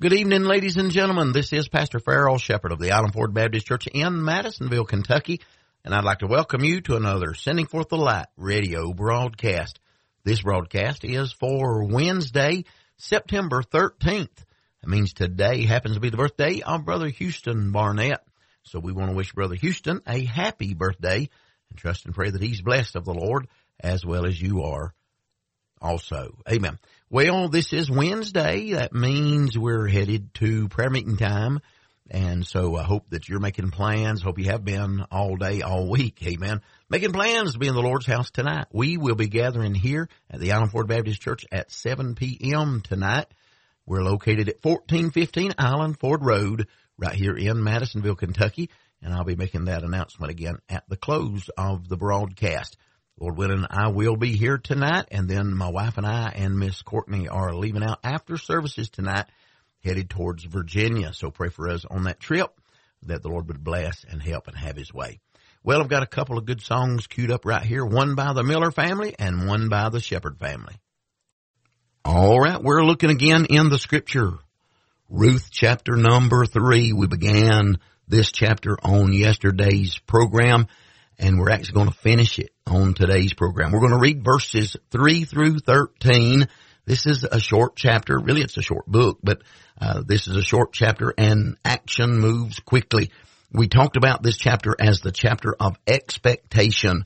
Good evening, ladies and gentlemen. This is Pastor Farrell Shepherd of the Island Ford Baptist Church in Madisonville, Kentucky, and I'd like to welcome you to another Sending Forth the Light radio broadcast. This broadcast is for Wednesday, September 13th. That means today happens to be the birthday of Brother Houston Barnett. So we want to wish Brother Houston a happy birthday and trust and pray that he's blessed of the Lord as well as you are also. Amen. Well, this is Wednesday. That means we're headed to prayer meeting time. And so I hope that you're making plans. Hope you have been all day, all week. Amen. Making plans to be in the Lord's house tonight. We will be gathering here at the Island Ford Baptist Church at 7 p.m. tonight. We're located at 1415 Island Ford Road right here in Madisonville, Kentucky. And I'll be making that announcement again at the close of the broadcast. Lord willing, I will be here tonight, and then my wife and I and Miss Courtney are leaving out after services tonight, headed towards Virginia. So pray for us on that trip that the Lord would bless and help and have His way. Well, I've got a couple of good songs queued up right here, one by the Miller family and one by the Shepherd family. All right, we're looking again in the scripture. Ruth chapter number three. We began this chapter on yesterday's program and we're actually going to finish it on today's program. We're going to read verses 3 through 13. This is a short chapter. Really, it's a short book, but uh, this is a short chapter and action moves quickly. We talked about this chapter as the chapter of expectation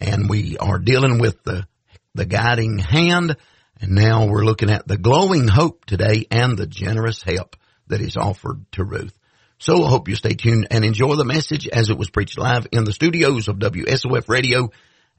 and we are dealing with the, the guiding hand and now we're looking at the glowing hope today and the generous help that is offered to Ruth. So I hope you stay tuned and enjoy the message as it was preached live in the studios of WSOF Radio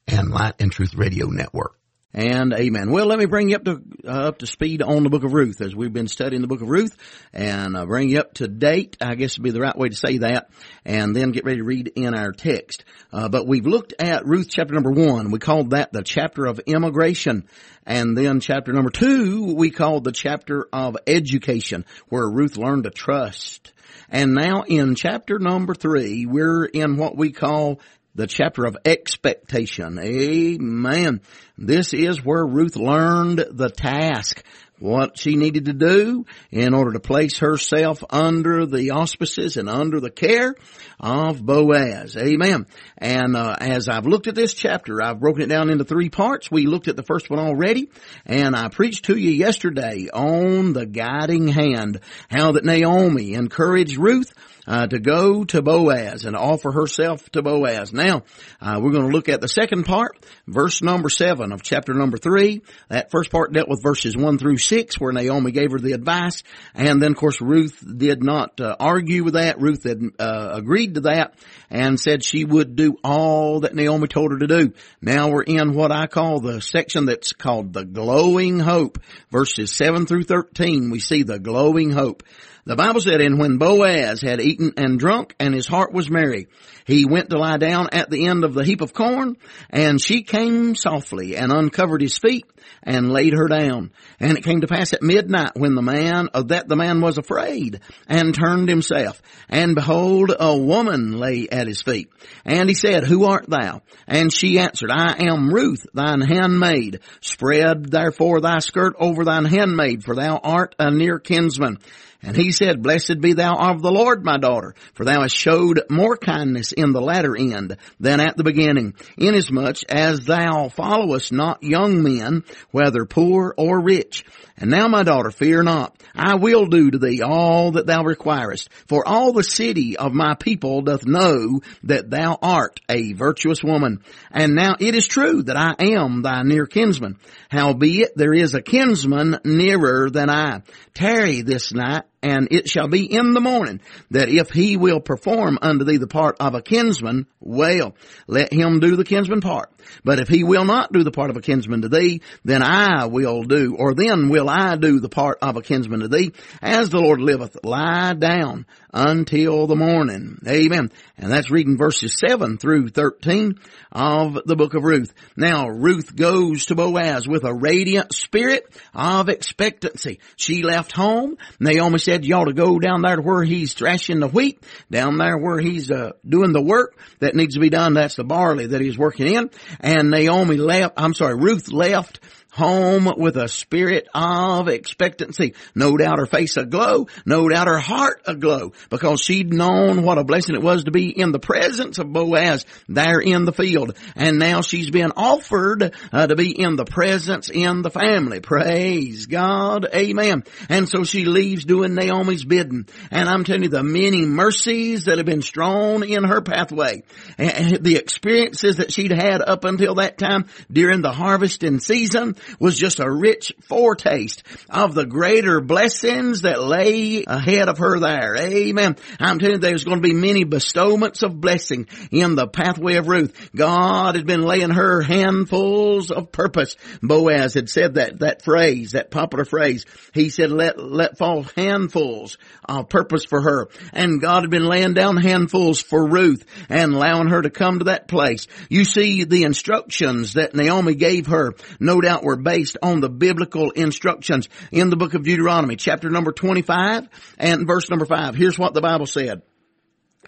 and Light and Truth Radio Network. And amen. Well, let me bring you up to uh, up to speed on the book of Ruth as we've been studying the book of Ruth, and uh, bring you up to date. I guess would be the right way to say that, and then get ready to read in our text. Uh, but we've looked at Ruth chapter number one. We called that the chapter of immigration, and then chapter number two we called the chapter of education, where Ruth learned to trust and now in chapter number three, we're in what we call the chapter of expectation. Amen. This is where Ruth learned the task what she needed to do in order to place herself under the auspices and under the care of Boaz. Amen. And uh, as I've looked at this chapter, I've broken it down into three parts. We looked at the first one already, and I preached to you yesterday on the guiding hand, how that Naomi encouraged Ruth uh, to go to Boaz and offer herself to Boaz. Now, uh, we're going to look at the second part, verse number seven of chapter number three. That first part dealt with verses one through six, where Naomi gave her the advice, and then of course Ruth did not uh, argue with that. Ruth had uh, agreed to that and said she would do all that Naomi told her to do. Now we're in what I call the section that's called the glowing hope, verses seven through thirteen. We see the glowing hope. The Bible said, and when Boaz had eaten and drunk and his heart was merry, he went to lie down at the end of the heap of corn and she came softly and uncovered his feet and laid her down. And it came to pass at midnight when the man, uh, that the man was afraid and turned himself. And behold, a woman lay at his feet. And he said, Who art thou? And she answered, I am Ruth, thine handmaid. Spread therefore thy skirt over thine handmaid, for thou art a near kinsman. And he said, Blessed be thou of the Lord, my daughter, for thou hast showed more kindness in the latter end than at the beginning, inasmuch as thou followest not young men, whether poor or rich. And now, my daughter, fear not. I will do to thee all that thou requirest. For all the city of my people doth know that thou art a virtuous woman. And now it is true that I am thy near kinsman. Howbeit there is a kinsman nearer than I. Tarry this night and it shall be in the morning that if he will perform unto thee the part of a kinsman, well, let him do the kinsman part. But if he will not do the part of a kinsman to thee, then I will do, or then will I do the part of a kinsman to thee. As the Lord liveth, lie down until the morning. Amen. And that's reading verses 7 through 13 of the book of Ruth. Now, Ruth goes to Boaz with a radiant spirit of expectancy. She left home. Naomi said, you ought to go down there to where he's thrashing the wheat, down there where he's uh, doing the work that needs to be done. That's the barley that he's working in. And Naomi left, I'm sorry, Ruth left home with a spirit of expectancy. No doubt her face aglow, no doubt her heart aglow, because she'd known what a blessing it was to be in the presence of Boaz there in the field. And now she's been offered uh, to be in the presence in the family. Praise God. Amen. And so she leaves doing Naomi's bidding. And I'm telling you the many mercies that have been strewn in her pathway. And the experiences that she'd had up until that time during the harvesting season was just a rich foretaste of the greater blessings that lay ahead of her there. Amen. I'm telling you there's going to be many bestowments of blessing in the pathway of Ruth. God had been laying her handfuls of purpose. Boaz had said that, that phrase, that popular phrase. He said, let, let fall handfuls of purpose for her. And God had been laying down handfuls for Ruth and allowing her to come to that place. You see the instructions that Naomi gave her, no doubt were based on the biblical instructions in the book of Deuteronomy, chapter number 25 and verse number 5. Here's what the Bible said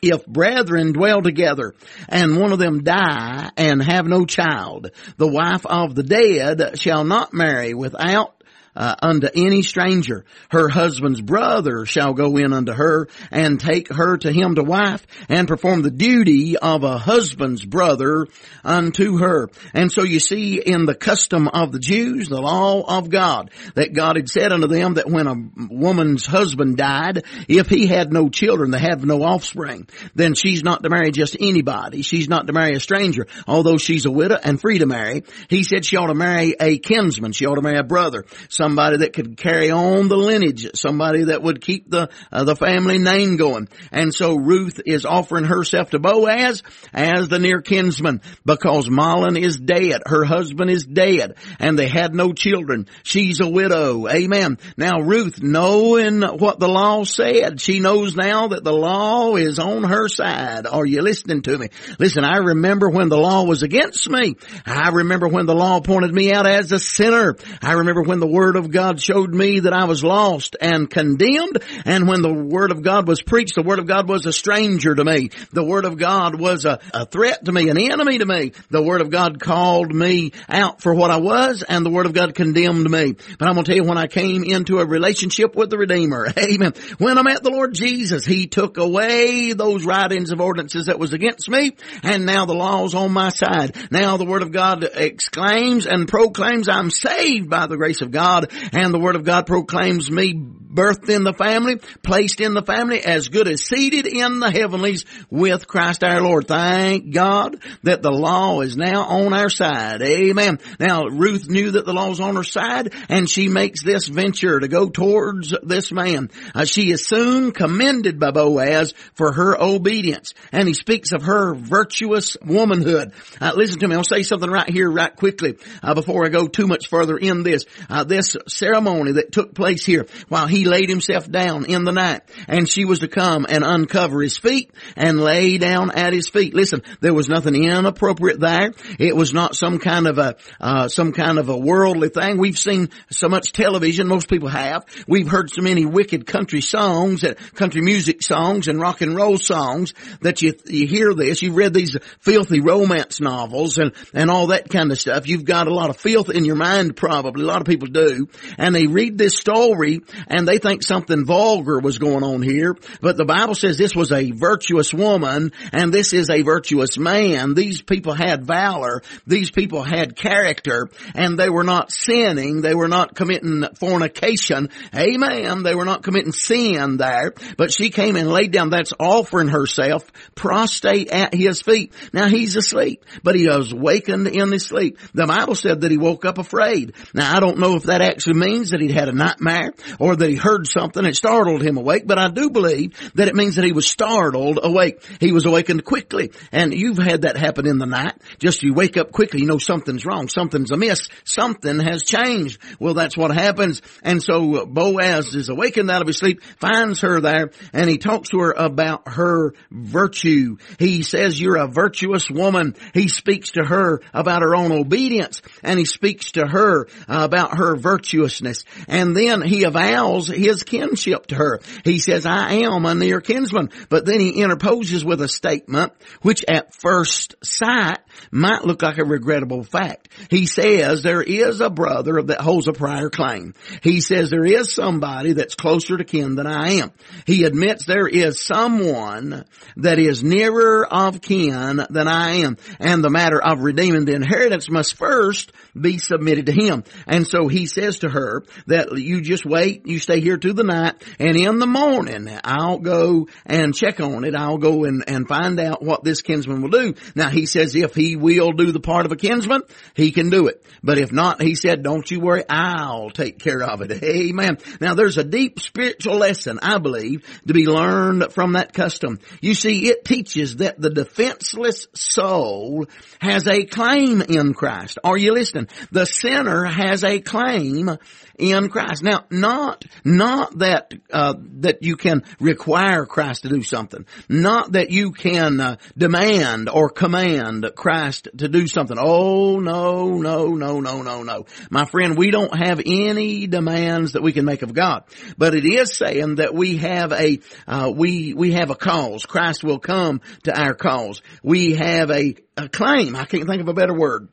if brethren dwell together and one of them die and have no child, the wife of the dead shall not marry without uh, unto any stranger. Her husband's brother shall go in unto her and take her to him to wife and perform the duty of a husband's brother unto her. And so you see in the custom of the Jews, the law of God, that God had said unto them that when a woman's husband died, if he had no children, they have no offspring, then she's not to marry just anybody. She's not to marry a stranger, although she's a widow and free to marry. He said she ought to marry a kinsman. She ought to marry a brother. Some somebody that could carry on the lineage, somebody that would keep the uh, the family name going. And so Ruth is offering herself to Boaz as the near kinsman because Mahlon is dead, her husband is dead, and they had no children. She's a widow. Amen. Now Ruth, knowing what the law said, she knows now that the law is on her side. Are you listening to me? Listen, I remember when the law was against me. I remember when the law pointed me out as a sinner. I remember when the word of God showed me that I was lost and condemned. And when the Word of God was preached, the Word of God was a stranger to me. The Word of God was a, a threat to me, an enemy to me. The Word of God called me out for what I was and the Word of God condemned me. But I'm going to tell you when I came into a relationship with the Redeemer, amen. When I met the Lord Jesus, He took away those writings of ordinances that was against me and now the law's on my side. Now the Word of God exclaims and proclaims I'm saved by the grace of God and the Word of God proclaims me birthed in the family, placed in the family, as good as seated in the heavenlies with Christ our Lord. Thank God that the law is now on our side. Amen. Now Ruth knew that the law was on her side and she makes this venture to go towards this man. Uh, she is soon commended by Boaz for her obedience and he speaks of her virtuous womanhood. Uh, listen to me. I'll say something right here, right quickly, uh, before I go too much further in this. Uh, this ceremony that took place here while he laid himself down in the night and she was to come and uncover his feet and lay down at his feet. Listen, there was nothing inappropriate there. It was not some kind of a, uh, some kind of a worldly thing. We've seen so much television, most people have. We've heard so many wicked country songs, and country music songs and rock and roll songs that you, you hear this. You've read these filthy romance novels and, and all that kind of stuff. You've got a lot of filth in your mind probably. A lot of people do and they read this story and they think something vulgar was going on here. But the Bible says this was a virtuous woman and this is a virtuous man. These people had valor. These people had character and they were not sinning. They were not committing fornication. Amen. They were not committing sin there. But she came and laid down. That's offering herself prostrate at his feet. Now he's asleep, but he was wakened in his sleep. The Bible said that he woke up afraid. Now I don't know if that actually means that he'd had a nightmare or that he heard something that startled him awake, but I do believe that it means that he was startled awake. He was awakened quickly. And you've had that happen in the night. Just you wake up quickly, you know something's wrong, something's amiss, something has changed. Well, that's what happens. And so Boaz is awakened out of his sleep, finds her there, and he talks to her about her virtue. He says, you're a virtuous woman. He speaks to her about her own obedience, and he speaks to her about her virtuousness. And then he avows reveals his kinship to her. He says, I am a near kinsman. But then he interposes with a statement which at first sight might look like a regrettable fact. He says there is a brother that holds a prior claim. He says there is somebody that's closer to kin than I am. He admits there is someone that is nearer of kin than I am. And the matter of redeeming the inheritance must first be submitted to him. And so he says to her that you just wait, you stay here through the night, and in the morning I'll go and check on it. I'll go and, and find out what this kinsman will do. Now he says if he will do the part of a kinsman, he can do it. But if not, he said, don't you worry, I'll take care of it. Amen. Now there's a deep spiritual lesson, I believe, to be learned from that custom. You see, it teaches that the defenseless soul has a claim in Christ. Are you listening? The sinner has a claim in Christ. Now, not, not that, uh, that you can require Christ to do something. Not that you can uh, demand or command Christ to do something. Oh, no, no, no, no, no, no. My friend, we don't have any demands that we can make of God. But it is saying that we have a, uh, we, we have a cause. Christ will come to our cause. We have a, a claim. I can't think of a better word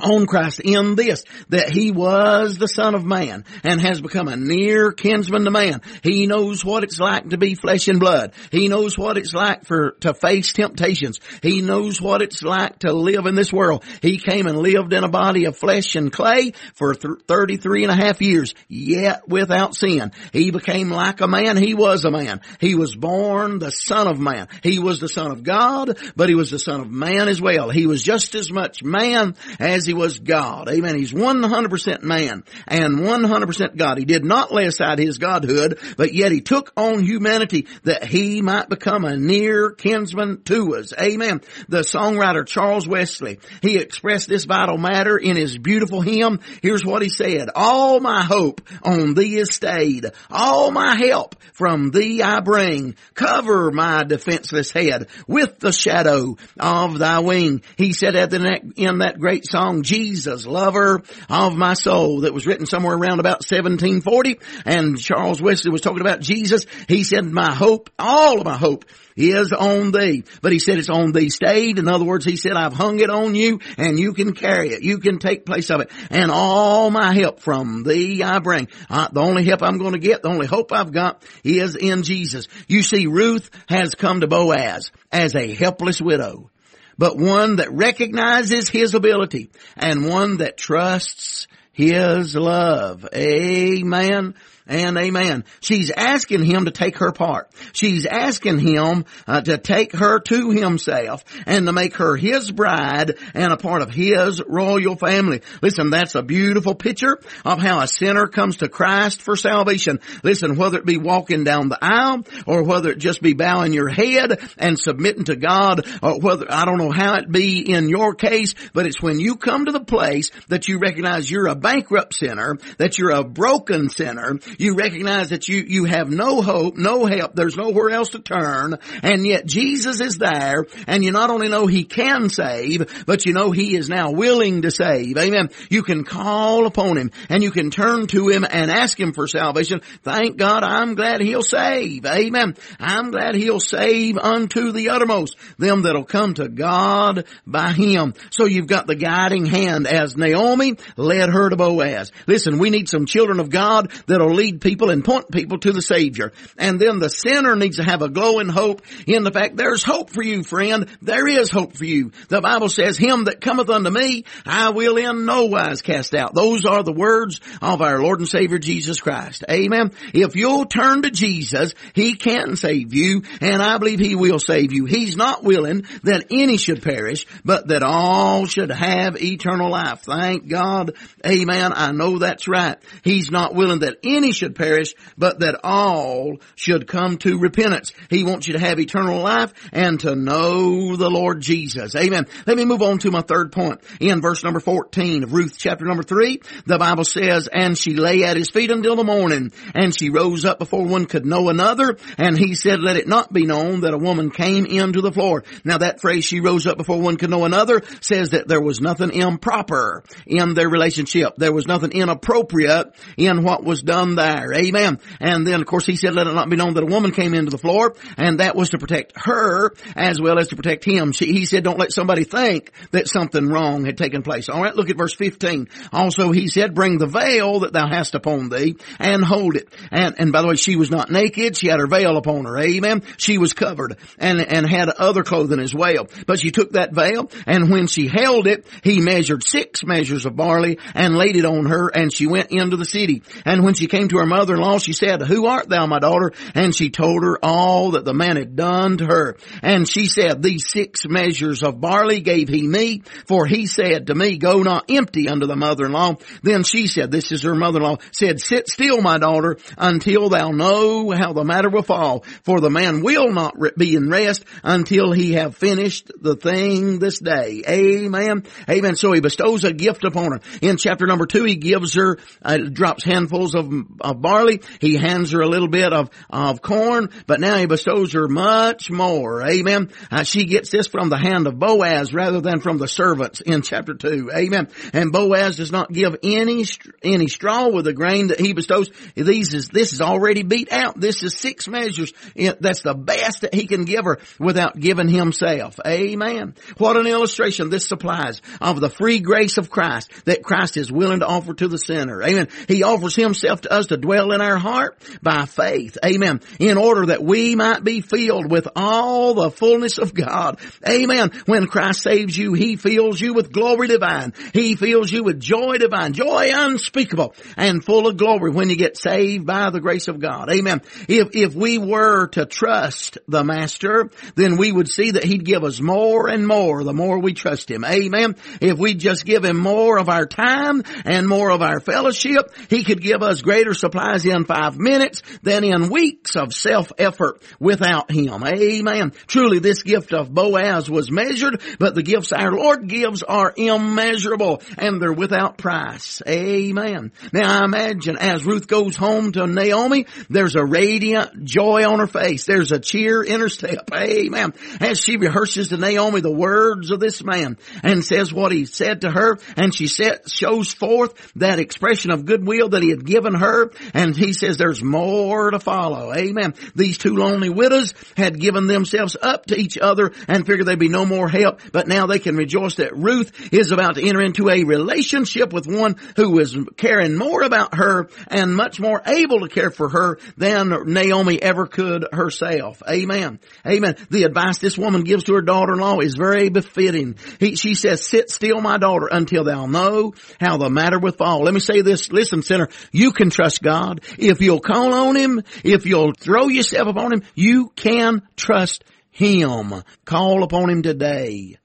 on Christ in this, that he was the son of man and has become a near kinsman to man. He knows what it's like to be flesh and blood. He knows what it's like for, to face temptations. He knows what it's like to live in this world. He came and lived in a body of flesh and clay for th- 33 and a half years, yet without sin. He became like a man. He was a man. He was born the son of man. He was the son of God, but he was the son of man as well. He was just as much man as he was God. Amen. He's 100% man and 100% God. He did not lay aside his godhood, but yet he took on humanity that he might become a near kinsman to us. Amen. The songwriter Charles Wesley, he expressed this vital matter in his beautiful hymn. Here's what he said. All my hope on thee is stayed. All my help from thee I bring. Cover my defenseless head with the shadow of thy wing. He said at the in that great song, song, Jesus, lover of my soul, that was written somewhere around about 1740. And Charles Wesley was talking about Jesus. He said, my hope, all of my hope is on thee. But he said it's on thee stayed. In other words, he said, I've hung it on you and you can carry it. You can take place of it. And all my help from thee I bring. Uh, the only help I'm going to get, the only hope I've got is in Jesus. You see, Ruth has come to Boaz as a helpless widow but one that recognizes his ability and one that trusts his love. Amen and amen. She's asking him to take her part. She's asking him uh, to take her to himself and to make her his bride and a part of his royal family. Listen, that's a beautiful picture of how a sinner comes to Christ for salvation. Listen, whether it be walking down the aisle or whether it just be bowing your head and submitting to God or whether, I don't know how it be in your case, but it's when you come to the place that you recognize you're a bankrupt sinner, that you're a broken sinner, you recognize that you, you have no hope, no help, there's nowhere else to turn, and yet Jesus is there, and you not only know He can save, but you know He is now willing to save. Amen. You can call upon Him, and you can turn to Him and ask Him for salvation. Thank God I'm glad He'll save. Amen. I'm glad He'll save unto the uttermost them that'll come to God by Him. So you've got the guiding hand as Naomi led her to Boaz. Listen, we need some children of God that'll lead people and point people to the Savior. And then the sinner needs to have a glowing hope in the fact there's hope for you, friend. There is hope for you. The Bible says, him that cometh unto me, I will in no wise cast out. Those are the words of our Lord and Savior Jesus Christ. Amen. If you'll turn to Jesus, He can save you and I believe He will save you. He's not willing that any should perish, but that all should have eternal life. Thank God. Amen. I know that's right. He's not willing that any should perish, but that all should come to repentance. He wants you to have eternal life and to know the Lord Jesus. Amen. Let me move on to my third point. In verse number 14 of Ruth chapter number 3, the Bible says, And she lay at his feet until the morning, and she rose up before one could know another, and he said, Let it not be known that a woman came into the floor. Now that phrase, she rose up before one could know another, says that there was nothing improper in their relationship. There was nothing inappropriate in what was done Amen. And then of course he said, let it not be known that a woman came into the floor and that was to protect her as well as to protect him. She, he said, don't let somebody think that something wrong had taken place. All right. Look at verse 15. Also he said, bring the veil that thou hast upon thee and hold it. And, and by the way, she was not naked. She had her veil upon her. Amen. She was covered and, and had other clothing as well. But she took that veil and when she held it, he measured six measures of barley and laid it on her and she went into the city. And when she came to her mother-in-law, she said, who art thou, my daughter? And she told her all that the man had done to her. And she said, these six measures of barley gave he me, for he said to me, go not empty unto the mother-in-law. Then she said, this is her mother-in-law, said, sit still, my daughter, until thou know how the matter will fall. For the man will not be in rest until he have finished the thing this day. Amen. Amen. So he bestows a gift upon her. In chapter number two, he gives her, uh, drops handfuls of, of barley. He hands her a little bit of, of corn, but now he bestows her much more. Amen. Uh, she gets this from the hand of Boaz rather than from the servants in chapter two. Amen. And Boaz does not give any, any straw with the grain that he bestows. These is, this is already beat out. This is six measures. That's the best that he can give her without giving himself. Amen. What an illustration this supplies of the free grace of Christ that Christ is willing to offer to the sinner. Amen. He offers himself to us to dwell in our heart by faith. Amen. In order that we might be filled with all the fullness of God. Amen. When Christ saves you, He fills you with glory divine. He fills you with joy divine, joy unspeakable and full of glory when you get saved by the grace of God. Amen. If, if we were to trust the Master, then we would see that He'd give us more and more the more we trust Him. Amen. If we just give Him more of our time and more of our fellowship, He could give us greater supplies in five minutes than in weeks of self-effort without Him. Amen. Truly this gift of Boaz was measured, but the gifts our Lord gives are immeasurable and they're without price. Amen. Now I imagine as Ruth goes home to Naomi, there's a radiant joy on her face. There's a cheer in her step. Amen. As she rehearses to Naomi the words of this man and says what he said to her and she set, shows forth that expression of goodwill that he had given her and he says there's more to follow. Amen. These two lonely widows had given themselves up to each other and figured there'd be no more help, but now they can rejoice that Ruth is about to enter into a relationship with one who is caring more about her and much more able to care for her than Naomi ever could herself. Amen. Amen. The advice this woman gives to her daughter-in-law is very befitting. He, she says, sit still my daughter until thou know how the matter will fall. Let me say this, listen sinner, you can trust God. If you'll call on Him, if you'll throw yourself upon Him, you can trust Him. Call upon Him today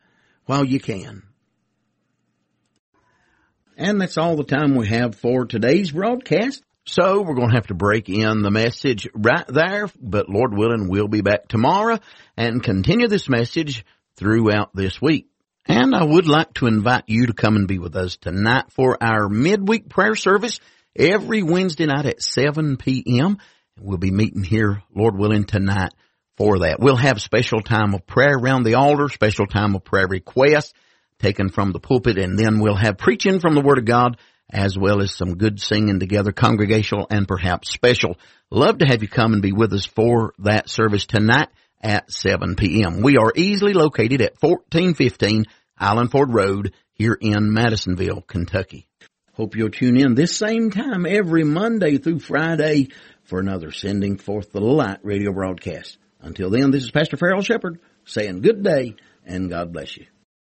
while you can. And that's all the time we have for today's broadcast. So we're going to have to break in the message right there, but Lord willing, we'll be back tomorrow and continue this message throughout this week. And I would like to invite you to come and be with us tonight for our midweek prayer service every Wednesday night at 7 p.m. We'll be meeting here, Lord willing, tonight for that. We'll have special time of prayer around the altar, special time of prayer requests taken from the pulpit, and then we'll have preaching from the Word of God as well as some good singing together, congregational and perhaps special. Love to have you come and be with us for that service tonight at 7 p.m. We are easily located at 1415 Island Ford Road here in Madisonville, Kentucky. Hope you'll tune in this same time every Monday through Friday for another Sending Forth the Light radio broadcast. Until then, this is Pastor Farrell Shepherd saying good day and God bless you.